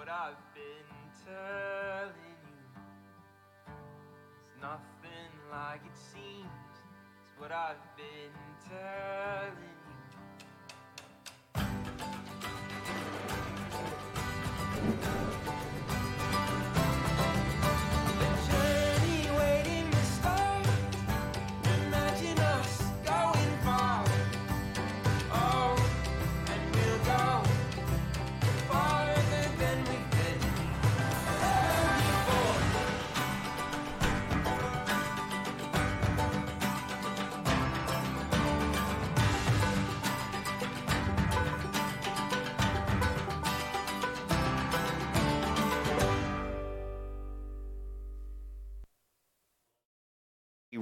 what I've been telling you. It's nothing like it seems. It's what I've been telling you.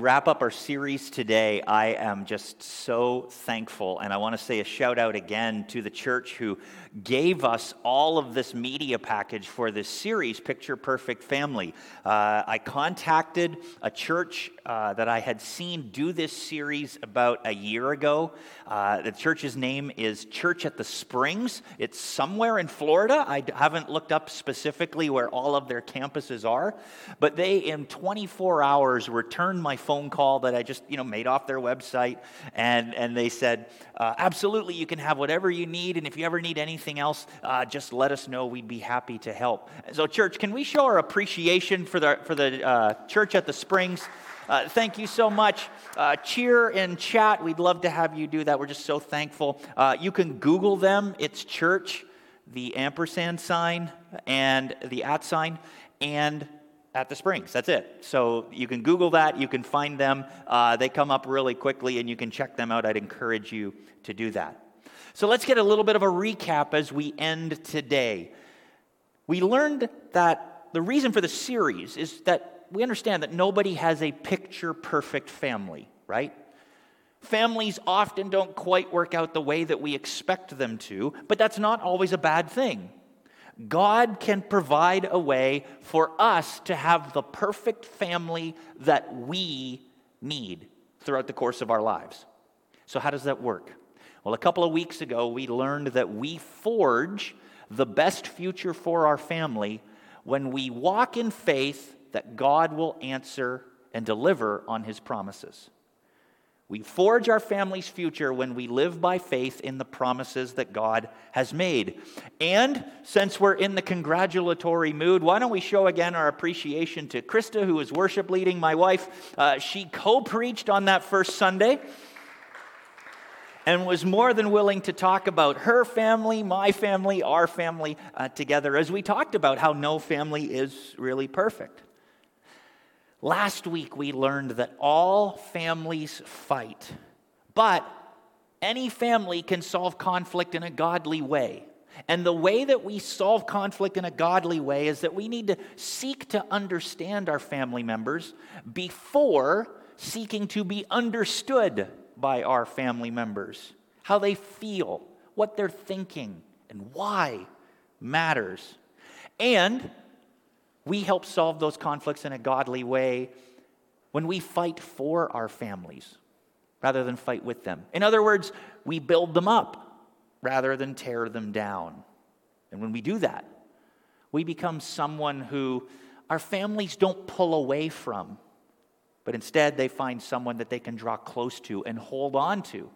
Wrap up our series today. I am just so thankful, and I want to say a shout out again to the church who gave us all of this media package for this series, Picture Perfect Family. Uh, I contacted a church uh, that I had seen do this series about a year ago. Uh, the church's name is Church at the Springs. It's somewhere in Florida. I haven't looked up specifically where all of their campuses are, but they, in 24 hours, returned my phone call that I just, you know, made off their website, and and they said, uh, absolutely, you can have whatever you need, and if you ever need anything else, uh, just let us know. We'd be happy to help. So, church, can we show our appreciation for the for the uh, church at the Springs? Uh, thank you so much. Uh, cheer and chat. We'd love to have you do that. We're just so thankful. Uh, you can Google them. It's church, the ampersand sign, and the at sign, and at the Springs. That's it. So you can Google that. You can find them. Uh, they come up really quickly, and you can check them out. I'd encourage you to do that. So let's get a little bit of a recap as we end today. We learned that the reason for the series is that we understand that nobody has a picture perfect family, right? Families often don't quite work out the way that we expect them to, but that's not always a bad thing. God can provide a way for us to have the perfect family that we need throughout the course of our lives. So, how does that work? Well, a couple of weeks ago, we learned that we forge the best future for our family when we walk in faith that God will answer and deliver on his promises. We forge our family's future when we live by faith in the promises that God has made. And since we're in the congratulatory mood, why don't we show again our appreciation to Krista, who is worship leading, my wife. Uh, she co preached on that first Sunday and was more than willing to talk about her family, my family, our family uh, together as we talked about how no family is really perfect. Last week, we learned that all families fight, but any family can solve conflict in a godly way. And the way that we solve conflict in a godly way is that we need to seek to understand our family members before seeking to be understood by our family members. How they feel, what they're thinking, and why matters. And we help solve those conflicts in a godly way when we fight for our families rather than fight with them. In other words, we build them up rather than tear them down. And when we do that, we become someone who our families don't pull away from, but instead they find someone that they can draw close to and hold on to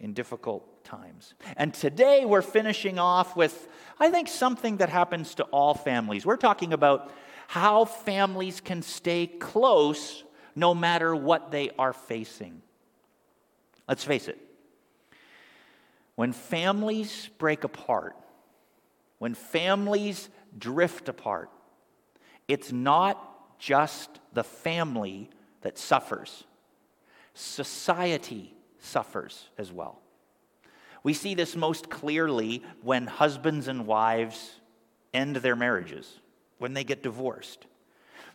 in difficult times. And today we're finishing off with, I think, something that happens to all families. We're talking about how families can stay close no matter what they are facing. Let's face it. When families break apart, when families drift apart, it's not just the family that suffers, society suffers as well. We see this most clearly when husbands and wives end their marriages, when they get divorced.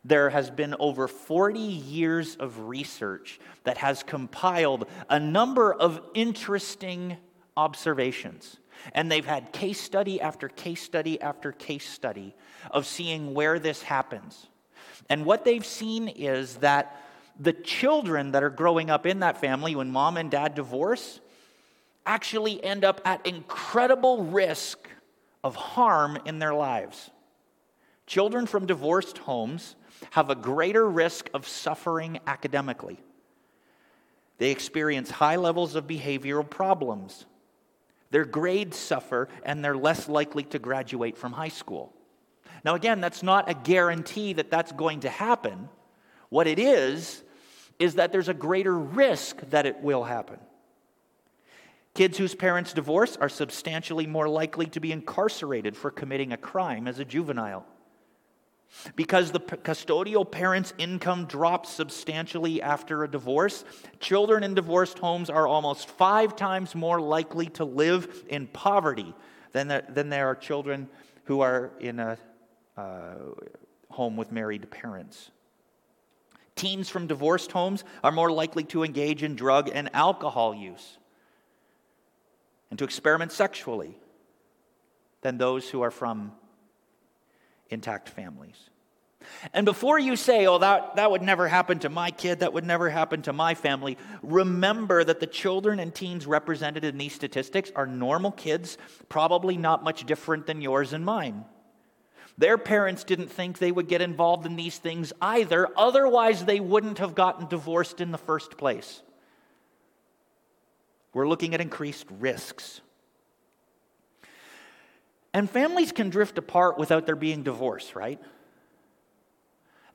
There has been over 40 years of research that has compiled a number of interesting observations. And they've had case study after case study after case study of seeing where this happens. And what they've seen is that the children that are growing up in that family when mom and dad divorce actually end up at incredible risk of harm in their lives. Children from divorced homes have a greater risk of suffering academically. They experience high levels of behavioral problems. Their grades suffer, and they're less likely to graduate from high school. Now, again, that's not a guarantee that that's going to happen. What it is, is that there's a greater risk that it will happen. Kids whose parents divorce are substantially more likely to be incarcerated for committing a crime as a juvenile. Because the custodial parent's income drops substantially after a divorce, children in divorced homes are almost five times more likely to live in poverty than there, than there are children who are in a uh, home with married parents. Teens from divorced homes are more likely to engage in drug and alcohol use and to experiment sexually than those who are from intact families. And before you say, oh, that, that would never happen to my kid, that would never happen to my family, remember that the children and teens represented in these statistics are normal kids, probably not much different than yours and mine. Their parents didn't think they would get involved in these things either, otherwise, they wouldn't have gotten divorced in the first place. We're looking at increased risks. And families can drift apart without there being divorce, right?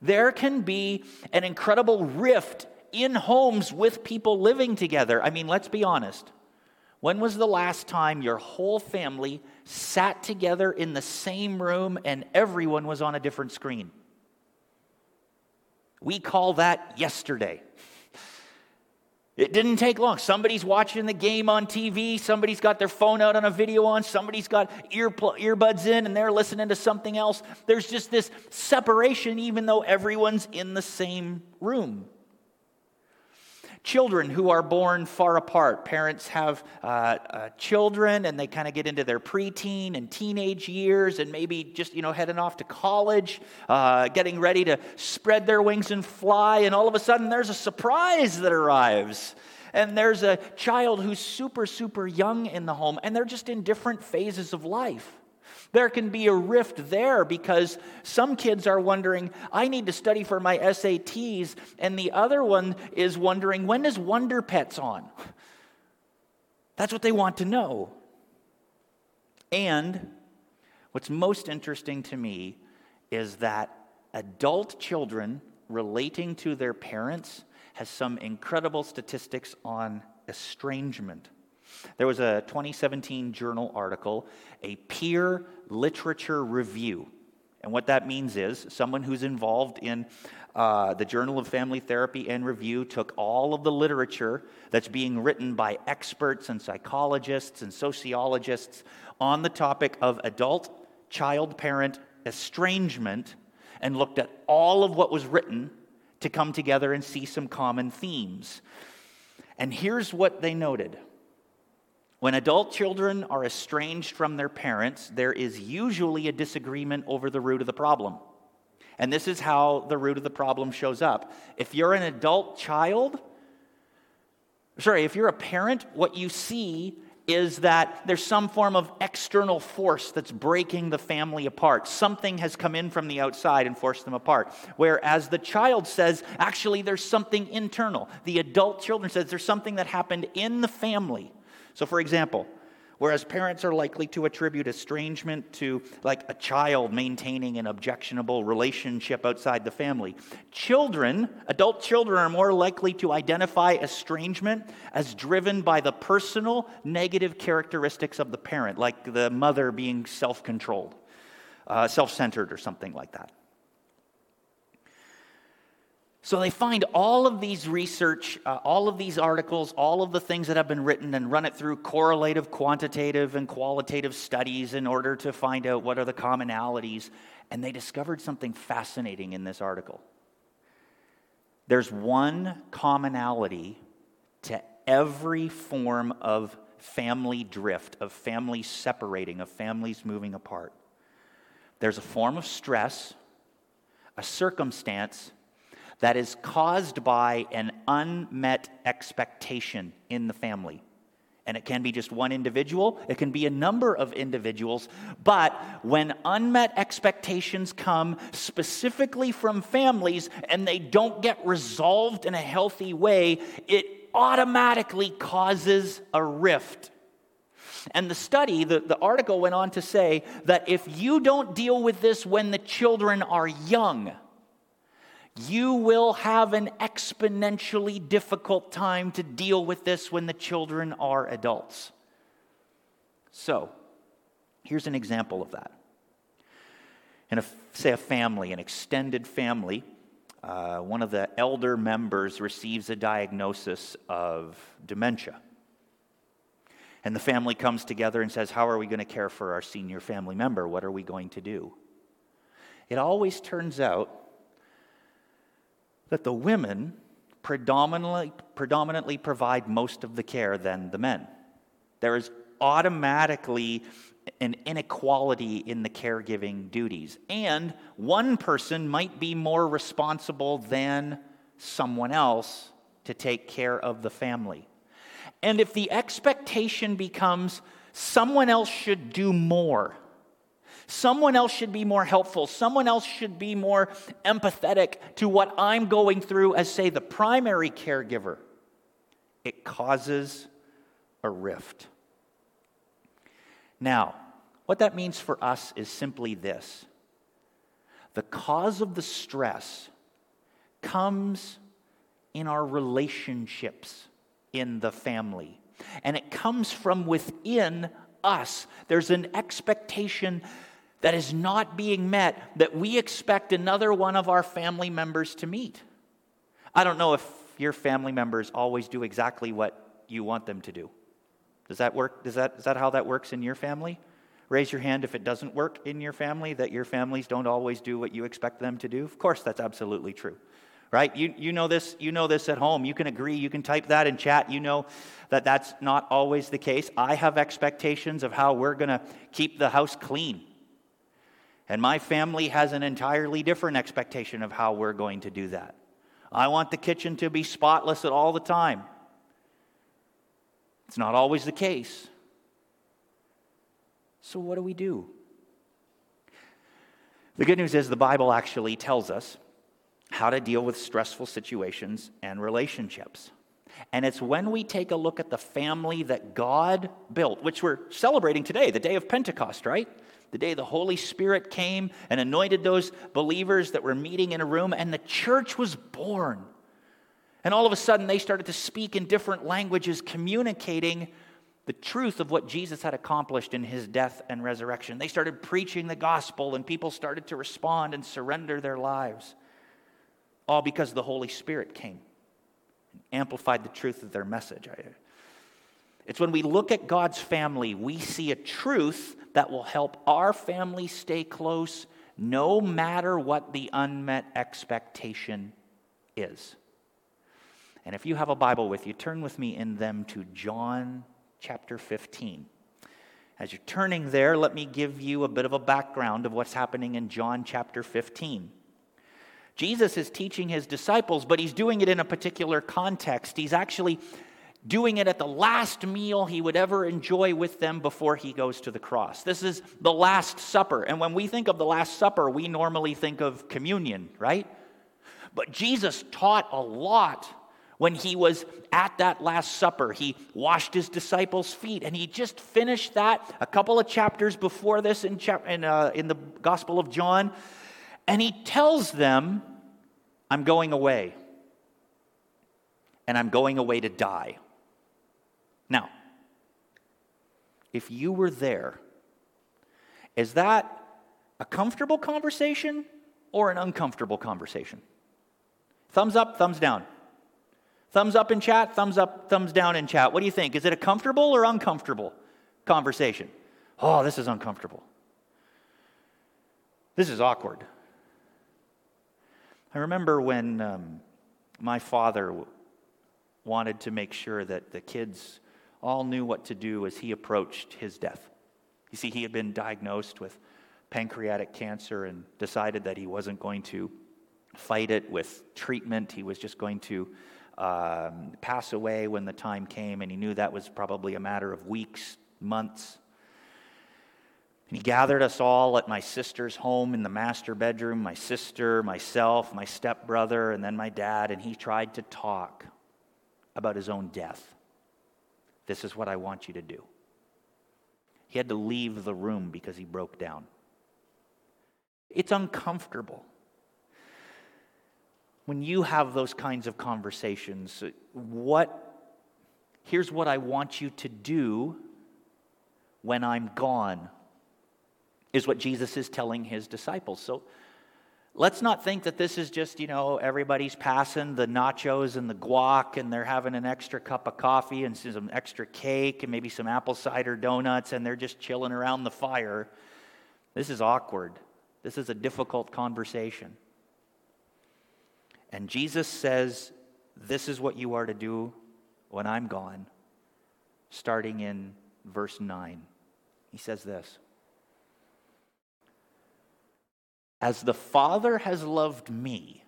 There can be an incredible rift in homes with people living together. I mean, let's be honest. When was the last time your whole family sat together in the same room and everyone was on a different screen? We call that yesterday. It didn't take long. Somebody's watching the game on TV. Somebody's got their phone out on a video on. Somebody's got earbuds in and they're listening to something else. There's just this separation, even though everyone's in the same room. Children who are born far apart. Parents have uh, uh, children and they kind of get into their preteen and teenage years and maybe just, you know, heading off to college, uh, getting ready to spread their wings and fly. And all of a sudden there's a surprise that arrives and there's a child who's super, super young in the home, and they're just in different phases of life. There can be a rift there because some kids are wondering, I need to study for my SATs, and the other one is wondering, when is Wonder Pets on? That's what they want to know. And what's most interesting to me is that adult children relating to their parents has some incredible statistics on estrangement. There was a 2017 journal article, a peer literature review. And what that means is someone who's involved in uh, the Journal of Family Therapy and Review took all of the literature that's being written by experts and psychologists and sociologists on the topic of adult child parent estrangement and looked at all of what was written to come together and see some common themes. And here's what they noted when adult children are estranged from their parents, there is usually a disagreement over the root of the problem. And this is how the root of the problem shows up. If you're an adult child, sorry, if you're a parent, what you see is that there's some form of external force that's breaking the family apart. Something has come in from the outside and forced them apart. Whereas the child says, actually, there's something internal. The adult children says there's something that happened in the family so, for example, whereas parents are likely to attribute estrangement to like a child maintaining an objectionable relationship outside the family, children, adult children, are more likely to identify estrangement as driven by the personal negative characteristics of the parent, like the mother being self controlled, uh, self centered, or something like that. So they find all of these research, uh, all of these articles, all of the things that have been written and run it through correlative, quantitative, and qualitative studies in order to find out what are the commonalities. And they discovered something fascinating in this article. There's one commonality to every form of family drift, of families separating, of families moving apart. There's a form of stress, a circumstance, that is caused by an unmet expectation in the family. And it can be just one individual, it can be a number of individuals. But when unmet expectations come specifically from families and they don't get resolved in a healthy way, it automatically causes a rift. And the study, the, the article went on to say that if you don't deal with this when the children are young, you will have an exponentially difficult time to deal with this when the children are adults. So, here's an example of that. In a, say, a family, an extended family, uh, one of the elder members receives a diagnosis of dementia. And the family comes together and says, How are we going to care for our senior family member? What are we going to do? It always turns out that the women predominantly, predominantly provide most of the care than the men. There is automatically an inequality in the caregiving duties. And one person might be more responsible than someone else to take care of the family. And if the expectation becomes someone else should do more, Someone else should be more helpful. Someone else should be more empathetic to what I'm going through as, say, the primary caregiver. It causes a rift. Now, what that means for us is simply this the cause of the stress comes in our relationships in the family, and it comes from within us. There's an expectation that is not being met that we expect another one of our family members to meet. I don't know if your family members always do exactly what you want them to do. Does that work? Does that, is that how that works in your family? Raise your hand if it doesn't work in your family, that your families don't always do what you expect them to do. Of course, that's absolutely true. Right? You, you, know this, you know this at home. You can agree. You can type that in chat. You know that that's not always the case. I have expectations of how we're going to keep the house clean and my family has an entirely different expectation of how we're going to do that. I want the kitchen to be spotless at all the time. It's not always the case. So, what do we do? The good news is the Bible actually tells us how to deal with stressful situations and relationships. And it's when we take a look at the family that God built, which we're celebrating today, the day of Pentecost, right? The day the Holy Spirit came and anointed those believers that were meeting in a room, and the church was born. And all of a sudden, they started to speak in different languages, communicating the truth of what Jesus had accomplished in his death and resurrection. They started preaching the gospel, and people started to respond and surrender their lives, all because the Holy Spirit came and amplified the truth of their message. It's when we look at God's family, we see a truth that will help our family stay close no matter what the unmet expectation is. And if you have a Bible with you, turn with me in them to John chapter 15. As you're turning there, let me give you a bit of a background of what's happening in John chapter 15. Jesus is teaching his disciples, but he's doing it in a particular context. He's actually doing it at the last meal he would ever enjoy with them before he goes to the cross. This is the Last Supper. And when we think of the Last Supper, we normally think of communion, right? But Jesus taught a lot when he was at that Last Supper. He washed his disciples' feet, and he just finished that a couple of chapters before this in, chap- in, uh, in the Gospel of John. And he tells them, I'm going away, and I'm going away to die. Now, if you were there, is that a comfortable conversation or an uncomfortable conversation? Thumbs up, thumbs down. Thumbs up in chat, thumbs up, thumbs down in chat. What do you think? Is it a comfortable or uncomfortable conversation? Oh, this is uncomfortable. This is awkward. I remember when um, my father wanted to make sure that the kids all knew what to do as he approached his death. You see, he had been diagnosed with pancreatic cancer and decided that he wasn't going to fight it with treatment. He was just going to um, pass away when the time came, and he knew that was probably a matter of weeks, months. And he gathered us all at my sister's home in the master bedroom my sister, myself, my stepbrother, and then my dad, and he tried to talk about his own death. This is what I want you to do. He had to leave the room because he broke down. It's uncomfortable. When you have those kinds of conversations, what here's what I want you to do when I'm gone is what Jesus is telling his disciples. So let's not think that this is just, you know, everybody's passing the nachos and the guac and they're having an extra cup of coffee and some extra cake and maybe some apple cider donuts and they're just chilling around the fire. This is awkward. This is a difficult conversation. And Jesus says, This is what you are to do when I'm gone, starting in verse 9. He says this As the Father has loved me,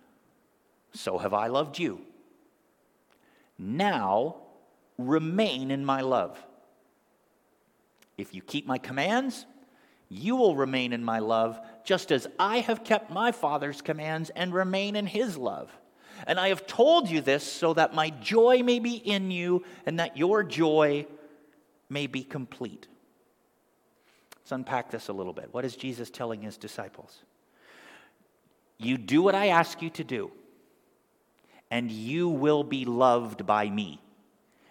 so have I loved you. Now remain in my love. If you keep my commands, you will remain in my love, just as I have kept my Father's commands and remain in his love. And I have told you this so that my joy may be in you and that your joy may be complete. Let's unpack this a little bit. What is Jesus telling his disciples? You do what I ask you to do, and you will be loved by me.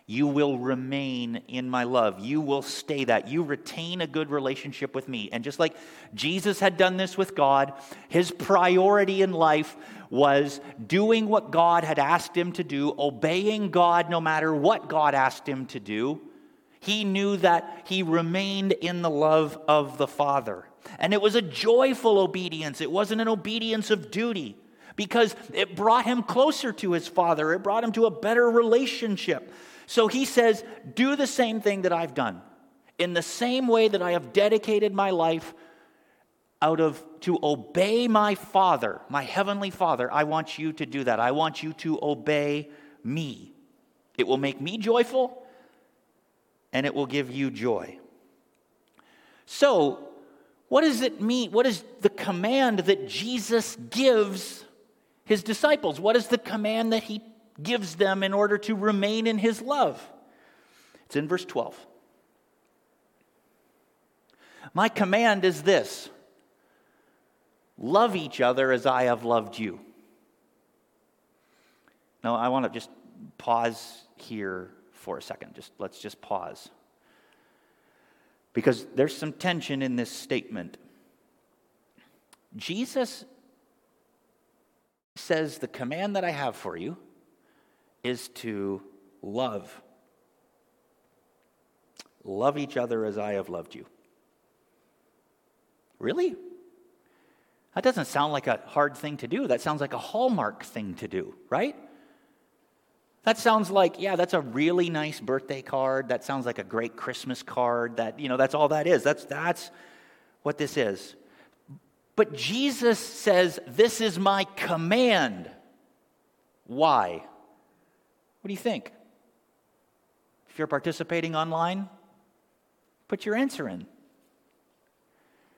You will remain in my love. You will stay that. You retain a good relationship with me. And just like Jesus had done this with God, his priority in life was doing what God had asked him to do, obeying God no matter what God asked him to do. He knew that he remained in the love of the Father. And it was a joyful obedience, it wasn't an obedience of duty because it brought him closer to his Father, it brought him to a better relationship. So he says, Do the same thing that I've done. In the same way that I have dedicated my life out of to obey my Father, my heavenly Father, I want you to do that. I want you to obey me. It will make me joyful and it will give you joy. So, what does it mean? What is the command that Jesus gives his disciples? What is the command that he gives them in order to remain in his love? It's in verse 12. My command is this love each other as I have loved you. Now, I want to just pause here for a second. Just let's just pause because there's some tension in this statement. Jesus says, The command that I have for you is to love. Love each other as I have loved you. Really? That doesn't sound like a hard thing to do. That sounds like a hallmark thing to do, right? That sounds like, yeah, that's a really nice birthday card. That sounds like a great Christmas card. That, you know, that's all that is. That's, that's what this is. But Jesus says, This is my command. Why? What do you think? If you're participating online, put your answer in.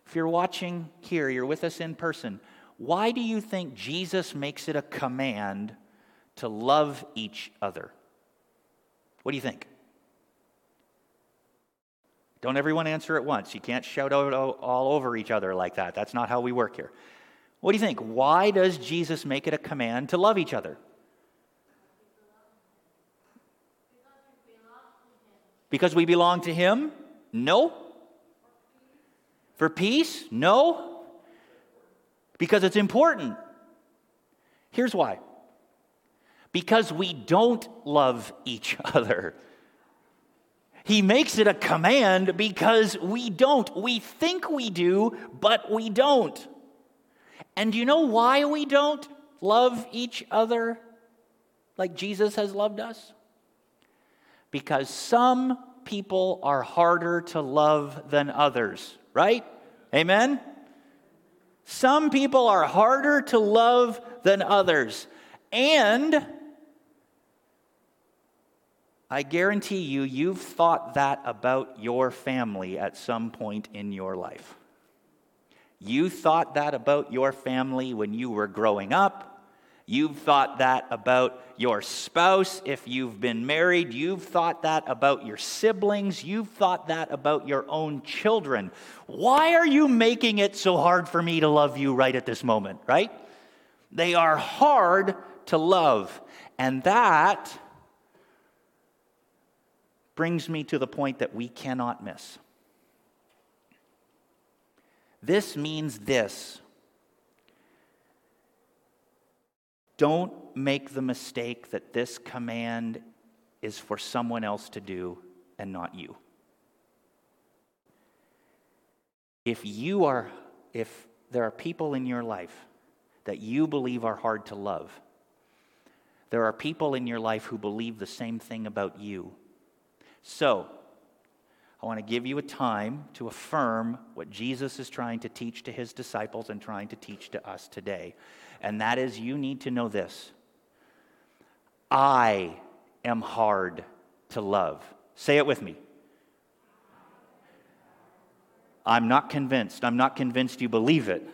If you're watching here, you're with us in person, why do you think Jesus makes it a command to love each other. What do you think? Don't everyone answer at once. You can't shout out all over each other like that. That's not how we work here. What do you think? Why does Jesus make it a command to love each other? Because we belong to Him? No. For peace? No. Because it's important. Here's why because we don't love each other. He makes it a command because we don't. We think we do, but we don't. And you know why we don't love each other like Jesus has loved us? Because some people are harder to love than others, right? Amen? Some people are harder to love than others. And I guarantee you, you've thought that about your family at some point in your life. You thought that about your family when you were growing up. You've thought that about your spouse if you've been married. You've thought that about your siblings. You've thought that about your own children. Why are you making it so hard for me to love you right at this moment, right? They are hard to love. And that brings me to the point that we cannot miss. This means this don't make the mistake that this command is for someone else to do and not you. If you are, if there are people in your life that you believe are hard to love, there are people in your life who believe the same thing about you. So, I want to give you a time to affirm what Jesus is trying to teach to his disciples and trying to teach to us today. And that is, you need to know this I am hard to love. Say it with me. I'm not convinced. I'm not convinced you believe it.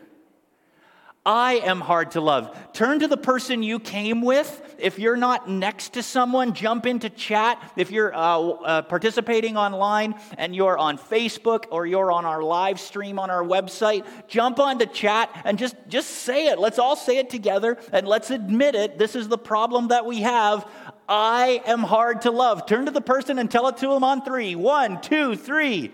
I am hard to love. Turn to the person you came with. If you're not next to someone, jump into chat. If you're uh, uh, participating online and you're on Facebook or you're on our live stream on our website, jump onto chat and just, just say it. Let's all say it together and let's admit it. This is the problem that we have. I am hard to love. Turn to the person and tell it to them on three. One, two, three.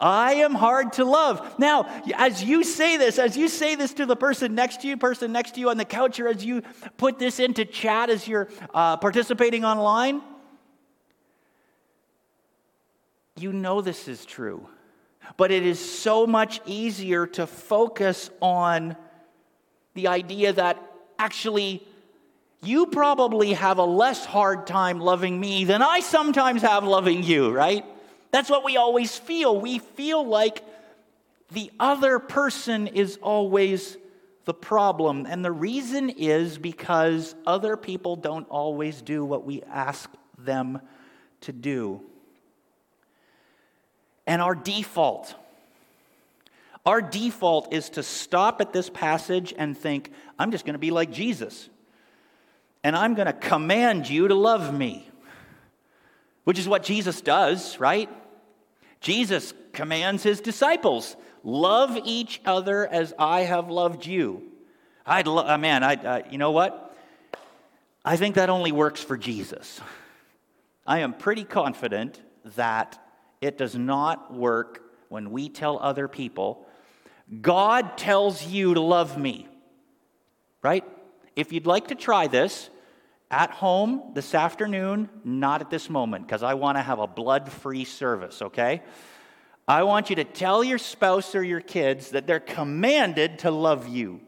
I am hard to love. Now, as you say this, as you say this to the person next to you, person next to you on the couch, or as you put this into chat as you're uh, participating online, you know this is true. But it is so much easier to focus on the idea that actually you probably have a less hard time loving me than I sometimes have loving you, right? That's what we always feel. We feel like the other person is always the problem. And the reason is because other people don't always do what we ask them to do. And our default, our default is to stop at this passage and think, I'm just going to be like Jesus. And I'm going to command you to love me, which is what Jesus does, right? Jesus commands his disciples love each other as I have loved you. I'd love, uh, man, I, uh, you know what? I think that only works for Jesus. I am pretty confident that it does not work when we tell other people, God tells you to love me. Right? If you'd like to try this, at home this afternoon, not at this moment, because I want to have a blood free service, okay? I want you to tell your spouse or your kids that they're commanded to love you.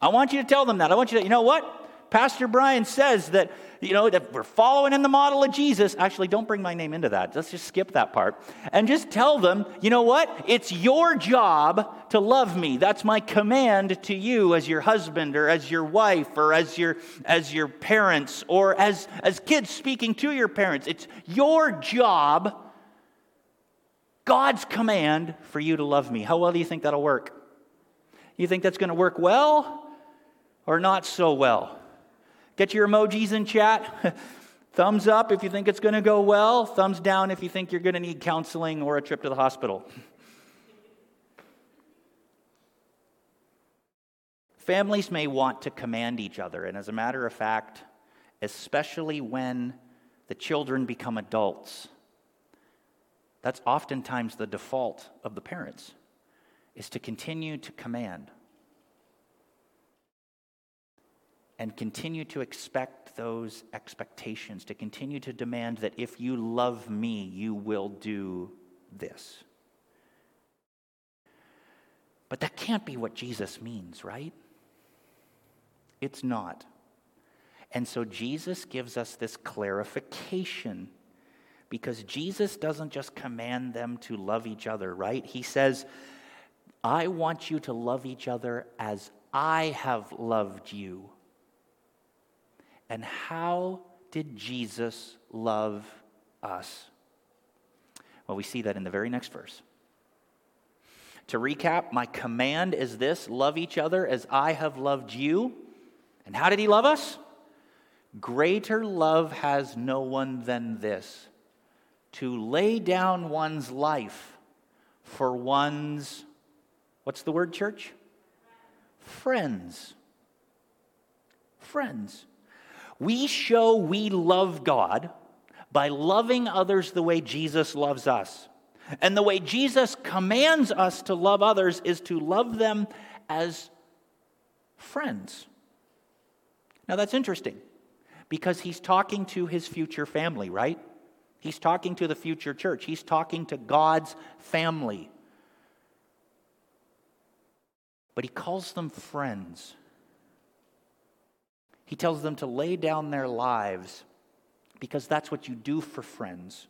I want you to tell them that. I want you to, you know what? Pastor Brian says that, you know, that we're following in the model of Jesus. Actually, don't bring my name into that. Let's just skip that part. And just tell them, you know what? It's your job to love me. That's my command to you as your husband or as your wife or as your as your parents or as as kids speaking to your parents. It's your job God's command for you to love me. How well do you think that'll work? You think that's going to work well or not so well? Get your emojis in chat. Thumbs up if you think it's going to go well. Thumbs down if you think you're going to need counseling or a trip to the hospital. Families may want to command each other, and as a matter of fact, especially when the children become adults, that's oftentimes the default of the parents, is to continue to command. And continue to expect those expectations, to continue to demand that if you love me, you will do this. But that can't be what Jesus means, right? It's not. And so Jesus gives us this clarification because Jesus doesn't just command them to love each other, right? He says, I want you to love each other as I have loved you. And how did Jesus love us? Well, we see that in the very next verse. To recap, my command is this love each other as I have loved you. And how did he love us? Greater love has no one than this to lay down one's life for one's, what's the word, church? Friends. Friends. We show we love God by loving others the way Jesus loves us. And the way Jesus commands us to love others is to love them as friends. Now that's interesting because he's talking to his future family, right? He's talking to the future church. He's talking to God's family. But he calls them friends. He tells them to lay down their lives because that's what you do for friends.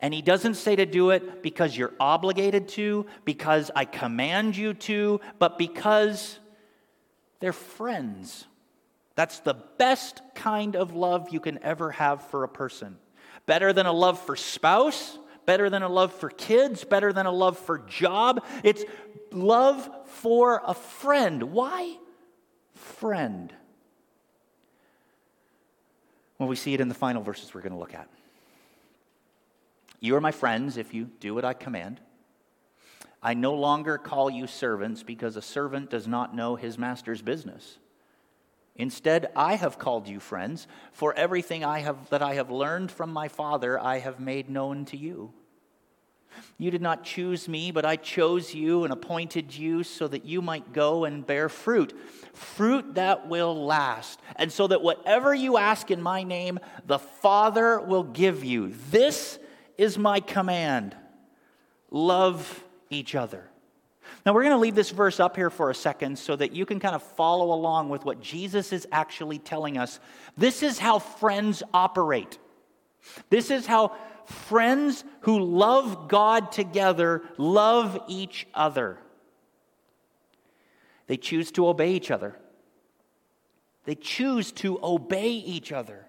And he doesn't say to do it because you're obligated to, because I command you to, but because they're friends. That's the best kind of love you can ever have for a person. Better than a love for spouse, better than a love for kids, better than a love for job. It's love for a friend. Why? Friend. Well, we see it in the final verses we're going to look at. You are my friends if you do what I command. I no longer call you servants because a servant does not know his master's business. Instead, I have called you friends, for everything I have, that I have learned from my Father I have made known to you. You did not choose me, but I chose you and appointed you so that you might go and bear fruit, fruit that will last, and so that whatever you ask in my name, the Father will give you. This is my command love each other. Now, we're going to leave this verse up here for a second so that you can kind of follow along with what Jesus is actually telling us. This is how friends operate. This is how friends who love God together love each other. They choose to obey each other. They choose to obey each other.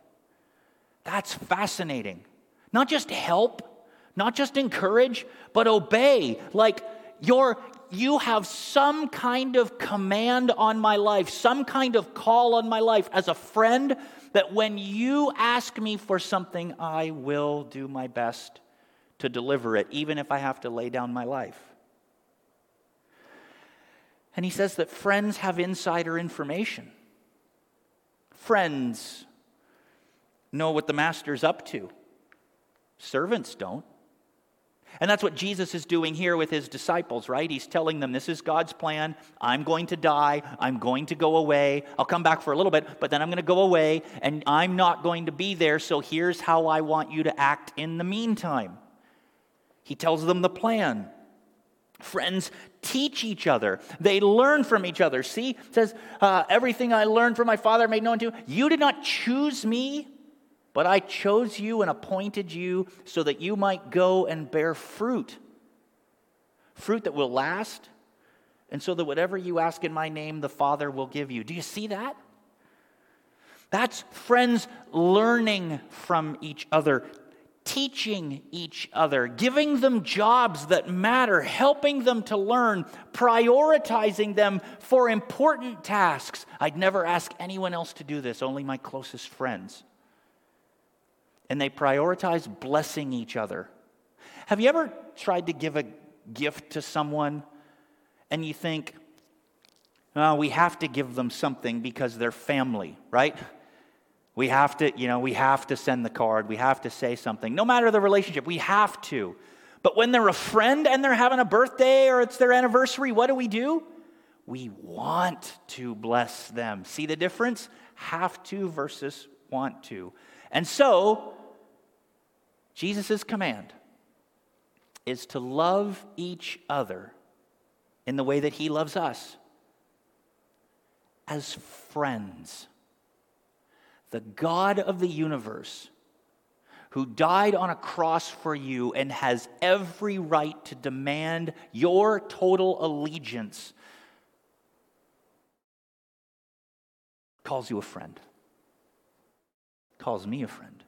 That's fascinating. Not just help, not just encourage, but obey. Like you you have some kind of command on my life, some kind of call on my life as a friend that when you ask me for something, I will do my best to deliver it, even if I have to lay down my life. And he says that friends have insider information. Friends know what the master's up to. Servants don't. And that's what Jesus is doing here with his disciples, right? He's telling them, This is God's plan. I'm going to die. I'm going to go away. I'll come back for a little bit, but then I'm going to go away, and I'm not going to be there. So here's how I want you to act in the meantime. He tells them the plan. Friends teach each other. They learn from each other. See, it says, uh, Everything I learned from my Father I made known to you. You did not choose me, but I chose you and appointed you so that you might go and bear fruit. Fruit that will last, and so that whatever you ask in my name, the Father will give you. Do you see that? That's friends learning from each other, teaching each other, giving them jobs that matter, helping them to learn, prioritizing them for important tasks. I'd never ask anyone else to do this, only my closest friends and they prioritize blessing each other. Have you ever tried to give a gift to someone and you think, we have to give them something because they're family, right? We have to, you know, we have to send the card, we have to say something. No matter the relationship, we have to. But when they're a friend and they're having a birthday or it's their anniversary, what do we do? We want to bless them. See the difference? Have to versus want to. And so, Jesus' command is to love each other in the way that he loves us as friends. The God of the universe, who died on a cross for you and has every right to demand your total allegiance, calls you a friend. calls me a friend.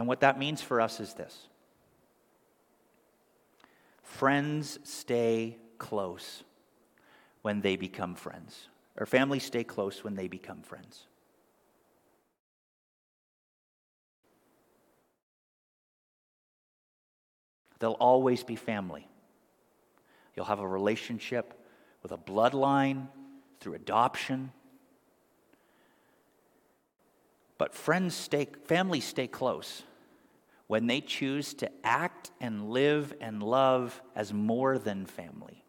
And what that means for us is this friends stay close when they become friends, or families stay close when they become friends. They'll always be family. You'll have a relationship with a bloodline through adoption. But friends stay, families stay close when they choose to act and live and love as more than family,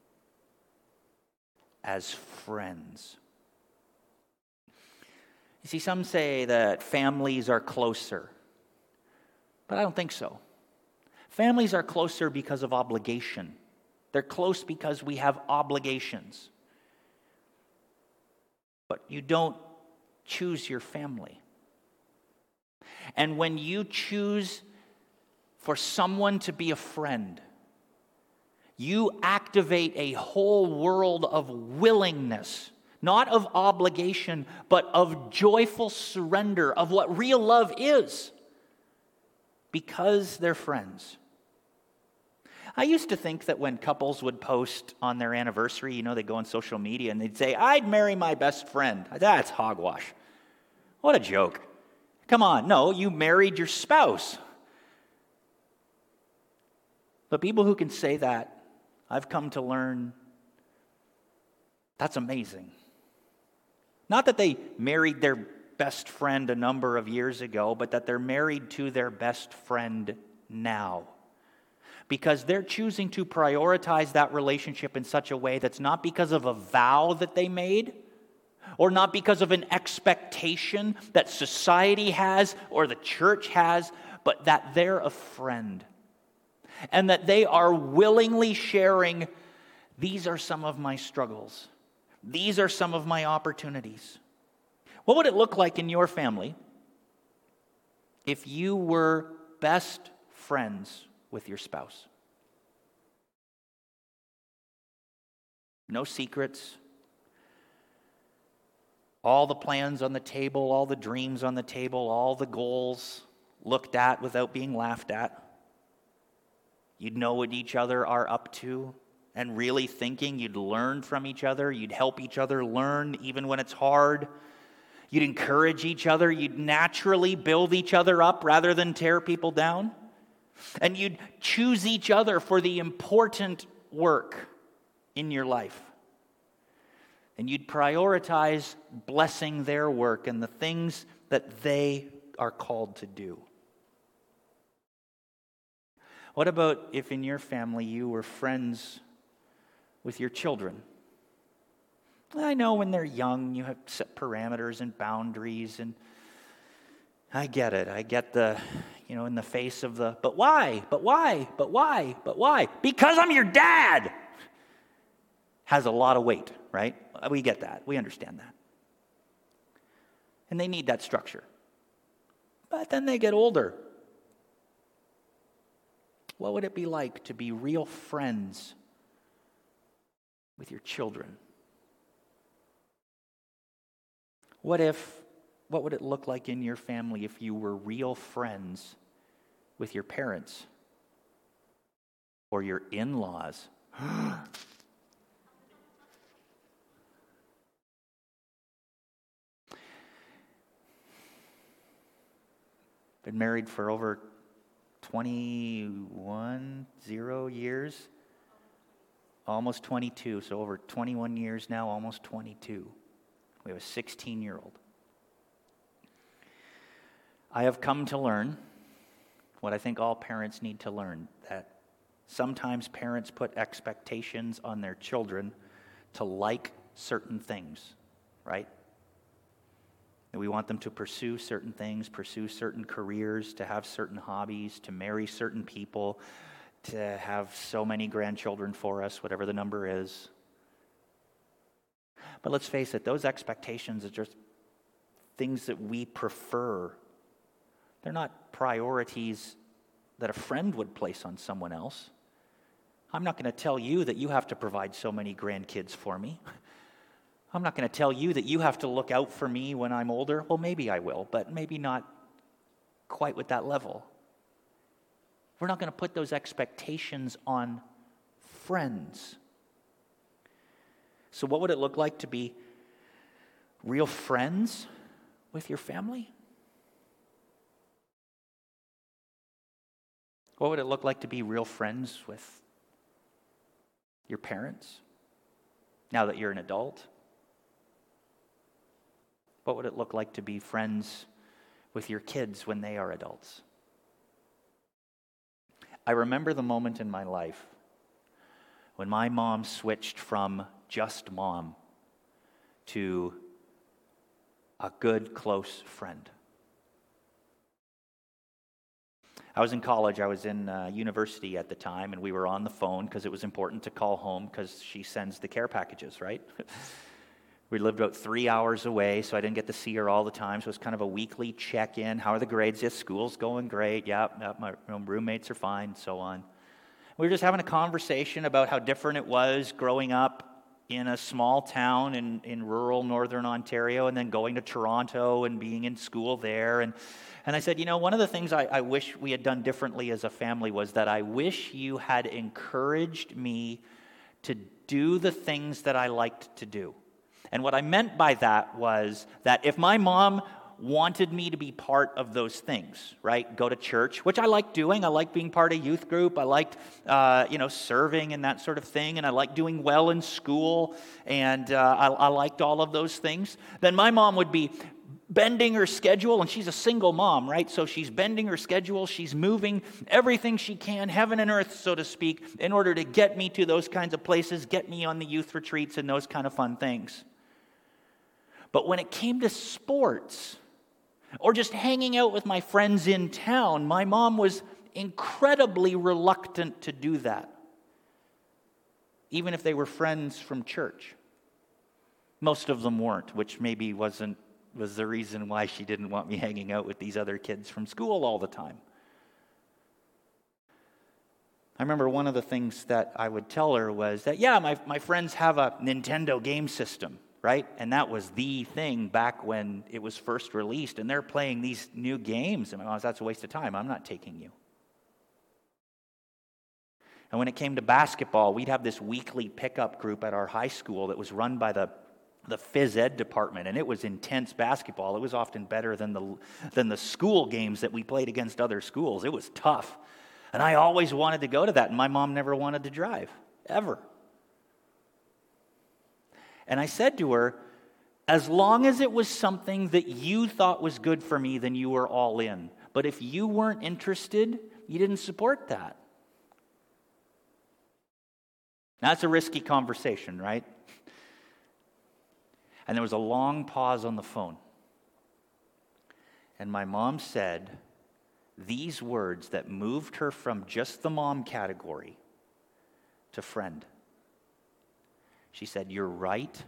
as friends. You see, some say that families are closer, but I don't think so. Families are closer because of obligation. They're close because we have obligations. But you don't choose your family. And when you choose for someone to be a friend, you activate a whole world of willingness, not of obligation, but of joyful surrender of what real love is because they're friends. I used to think that when couples would post on their anniversary, you know, they go on social media and they'd say, I'd marry my best friend. That's hogwash. What a joke. Come on, no, you married your spouse. But people who can say that, I've come to learn that's amazing. Not that they married their best friend a number of years ago, but that they're married to their best friend now because they're choosing to prioritize that relationship in such a way that's not because of a vow that they made or not because of an expectation that society has or the church has, but that they're a friend and that they are willingly sharing these are some of my struggles, these are some of my opportunities. What would it look like in your family if you were best friends with your spouse. No secrets. All the plans on the table, all the dreams on the table, all the goals looked at without being laughed at. You'd know what each other are up to and really thinking. You'd learn from each other. You'd help each other learn even when it's hard. You'd encourage each other. You'd naturally build each other up rather than tear people down. And you'd choose each other for the important work in your life. And you'd prioritize blessing their work and the things that they are called to do. What about if in your family you were friends with your children? I know when they're young, you have set parameters and boundaries, and I get it. I get the, you know, in the face of the, but why? But why? But why? But why? Because I'm your dad has a lot of weight, right? We get that. We understand that. And they need that structure. But then they get older. What would it be like to be real friends with your children? What if what would it look like in your family if you were real friends with your parents or your in laws. Been married for over 21, zero years. Almost 22, so over 21 years now, almost 22. We have a 16 year old. I have come to learn what I think all parents need to learn that sometimes parents put expectations on their children to like certain things, right? That we want them to pursue certain things, pursue certain careers, to have certain hobbies, to marry certain people, to have so many grandchildren for us, whatever the number is. But let's face it, those expectations are just things that we prefer they're not priorities that a friend would place on someone else. I'm not going to tell you that you have to provide so many grandkids for me. I'm not going to tell you that you have to look out for me when I'm older. Well, maybe I will, but maybe not quite with that level. We're not going to put those expectations on friends. So, what would it look like to be real friends with your family? What would it look like to be real friends with your parents now that you're an adult? What would it look like to be friends with your kids when they are adults? I remember the moment in my life when my mom switched from just mom to a good, close friend. I was in college. I was in uh, university at the time, and we were on the phone because it was important to call home because she sends the care packages, right? We lived about three hours away, so I didn't get to see her all the time. So it was kind of a weekly check in. How are the grades? Yes, school's going great. Yep, yep my roommates are fine, so on. We were just having a conversation about how different it was growing up in a small town in, in rural northern Ontario and then going to Toronto and being in school there. And, and I said, you know, one of the things I, I wish we had done differently as a family was that I wish you had encouraged me to do the things that I liked to do. And what I meant by that was that if my mom wanted me to be part of those things, right? Go to church, which I like doing. I like being part of youth group. I liked, uh, you know, serving and that sort of thing. And I like doing well in school. And uh, I, I liked all of those things. Then my mom would be bending her schedule, and she's a single mom, right? So she's bending her schedule. She's moving everything she can, heaven and earth, so to speak, in order to get me to those kinds of places, get me on the youth retreats and those kind of fun things. But when it came to sports or just hanging out with my friends in town, my mom was incredibly reluctant to do that, even if they were friends from church. Most of them weren't, which maybe wasn't was the reason why she didn't want me hanging out with these other kids from school all the time. I remember one of the things that I would tell her was that, yeah, my, my friends have a Nintendo game system right? And that was the thing back when it was first released. And they're playing these new games. And I was, that's a waste of time. I'm not taking you. And when it came to basketball, we'd have this weekly pickup group at our high school that was run by the, the phys ed department. And it was intense basketball. It was often better than the, than the school games that we played against other schools. It was tough. And I always wanted to go to that. And my mom never wanted to drive, ever. And I said to her, as long as it was something that you thought was good for me, then you were all in. But if you weren't interested, you didn't support that. That's a risky conversation, right? And there was a long pause on the phone. And my mom said these words that moved her from just the mom category to friend. She said, You're right,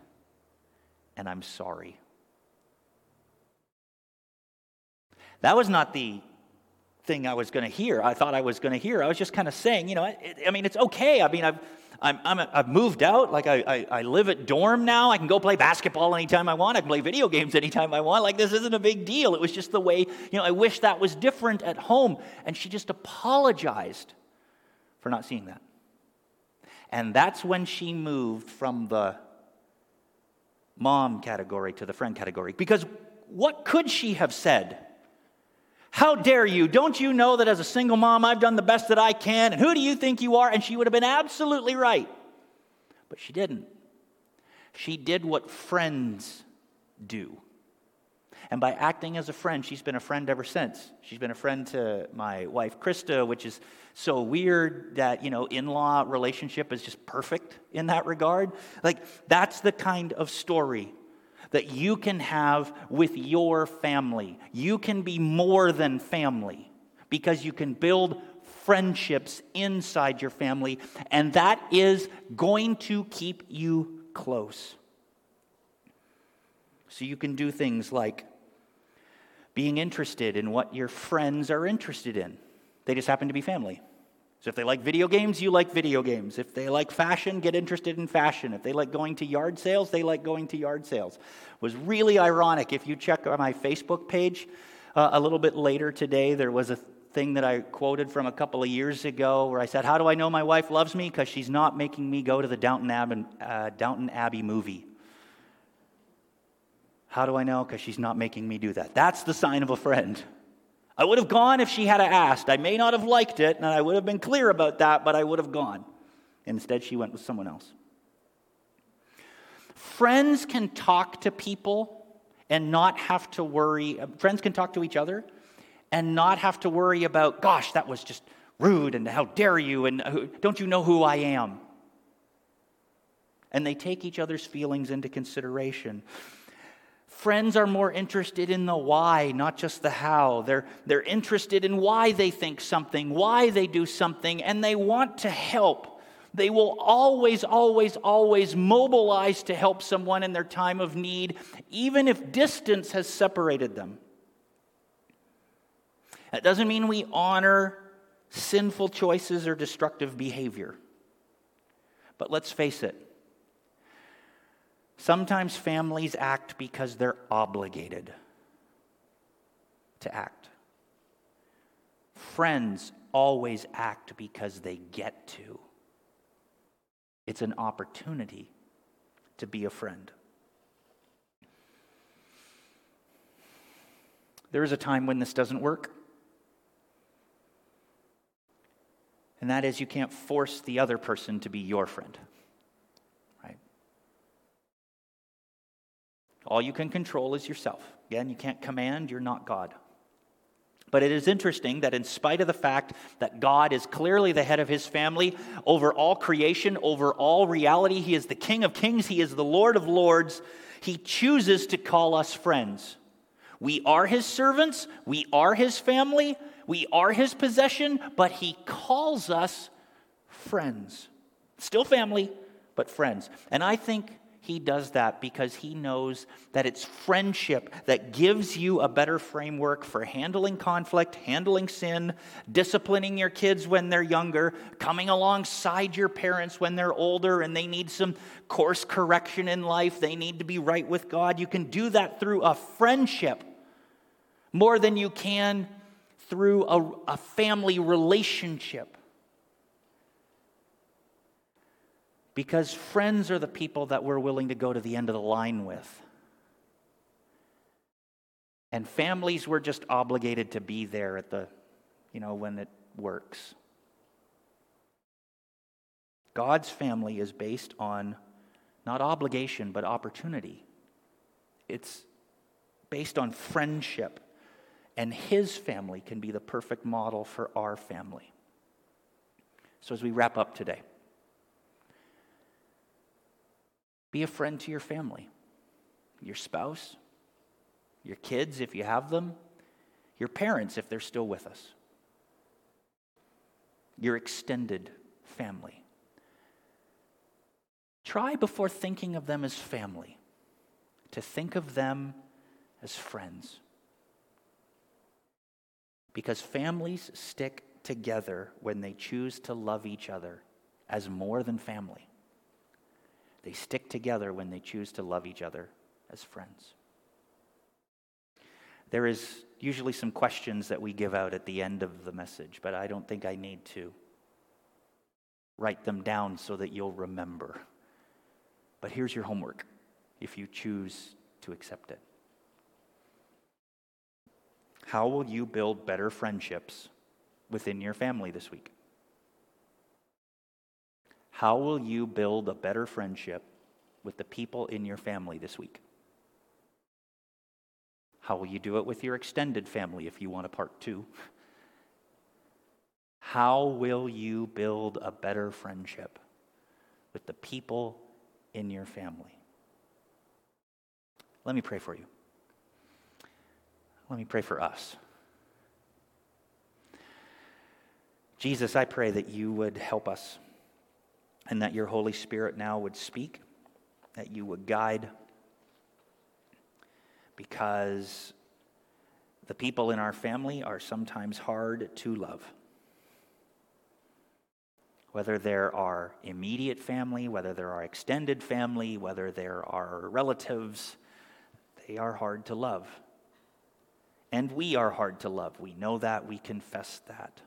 and I'm sorry. That was not the thing I was going to hear. I thought I was going to hear. I was just kind of saying, you know, I mean, it's okay. I mean, I've, I'm, I'm, I've moved out. Like, I, I, I, live at dorm now. I can go play basketball anytime I want. I can play video games anytime I want. Like, this isn't a big deal. It was just the way, you know, I wish that was different at home. And she just apologized for not seeing that. And that's when she moved from the mom category to the friend category. Because what could she have said? How dare you? Don't you know that as a single mom, I've done the best that I can? And who do you think you are? And she would have been absolutely right. But she didn't. She did what friends do. And by acting as a friend, she's been a friend ever since. She's been a friend to my wife, Krista, which is so weird that, you know, in law relationship is just perfect in that regard. Like, that's the kind of story that you can have with your family. You can be more than family because you can build friendships inside your family, and that is going to keep you close. So you can do things like being interested in what your friends are interested in. They just happen to be family. So if they like video games, you like video games. If they like fashion, get interested in fashion. If they like going to yard sales, they like going to yard sales. It was really ironic. If you check on my Facebook page uh, a little bit later today, there was a thing that I quoted from a couple of years ago where I said, How do I know my wife loves me? Because she's not making me go to the Downton Abbey, uh, Downton Abbey movie. How do I know? Because she's not making me do that. That's the sign of a friend. I would have gone if she had asked. I may not have liked it, and I would have been clear about that, but I would have gone. Instead, she went with someone else. Friends can talk to people and not have to worry. Uh, friends can talk to each other and not have to worry about, gosh, that was just rude, and how dare you, and don't you know who I am? And they take each other's feelings into consideration. Friends are more interested in the why, not just the how. They're, they're interested in why they think something, why they do something, and they want to help. They will always, always, always mobilize to help someone in their time of need, even if distance has separated them. That doesn't mean we honor sinful choices or destructive behavior. But let's face it, Sometimes families act because they're obligated to act. Friends always act because they get to. It's an opportunity to be a friend. There is a time when this doesn't work. And that is, you can't force the other person to be your friend. All you can control is yourself. Again, you can't command, you're not God. But it is interesting that, in spite of the fact that God is clearly the head of his family over all creation, over all reality, he is the King of kings, he is the Lord of lords, he chooses to call us friends. We are his servants, we are his family, we are his possession, but he calls us friends. Still family, but friends. And I think he does that because he knows that it's friendship that gives you a better framework for handling conflict, handling sin, disciplining your kids when they're younger, coming alongside your parents when they're older and they need some course correction in life, they need to be right with God. You can do that through a friendship more than you can through a, a family relationship. Because friends are the people that we're willing to go to the end of the line with. And families, we're just obligated to be there at the, you know, when it works. God's family is based on not obligation, but opportunity. It's based on friendship. And his family can be the perfect model for our family. So, as we wrap up today, Be a friend to your family, your spouse, your kids if you have them, your parents if they're still with us, your extended family. Try before thinking of them as family to think of them as friends. Because families stick together when they choose to love each other as more than family. They stick together when they choose to love each other as friends. There is usually some questions that we give out at the end of the message, but I don't think I need to write them down so that you'll remember. But here's your homework if you choose to accept it. How will you build better friendships within your family this week? How will you build a better friendship with the people in your family this week? How will you do it with your extended family if you want a part two? How will you build a better friendship with the people in your family? Let me pray for you. Let me pray for us. Jesus, I pray that you would help us and that your Holy Spirit now would speak, that you would guide, because the people in our family are sometimes hard to love. whether they're our immediate family, whether they're our extended family, whether they're our relatives, they are hard to love. And we are hard to love. We know that, we confess that.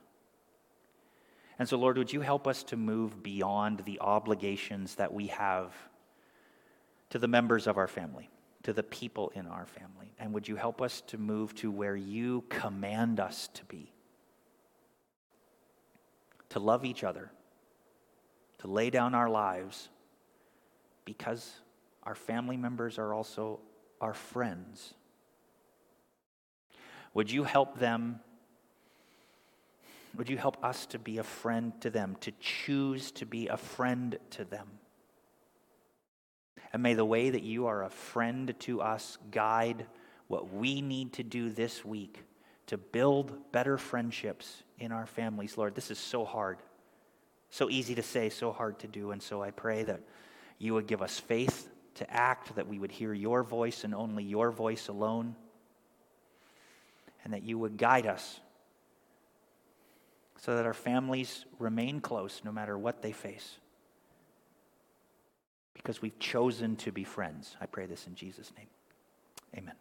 And so, Lord, would you help us to move beyond the obligations that we have to the members of our family, to the people in our family? And would you help us to move to where you command us to be? To love each other, to lay down our lives, because our family members are also our friends. Would you help them? Would you help us to be a friend to them, to choose to be a friend to them? And may the way that you are a friend to us guide what we need to do this week to build better friendships in our families. Lord, this is so hard. So easy to say, so hard to do. And so I pray that you would give us faith to act, that we would hear your voice and only your voice alone, and that you would guide us so that our families remain close no matter what they face. Because we've chosen to be friends. I pray this in Jesus' name. Amen.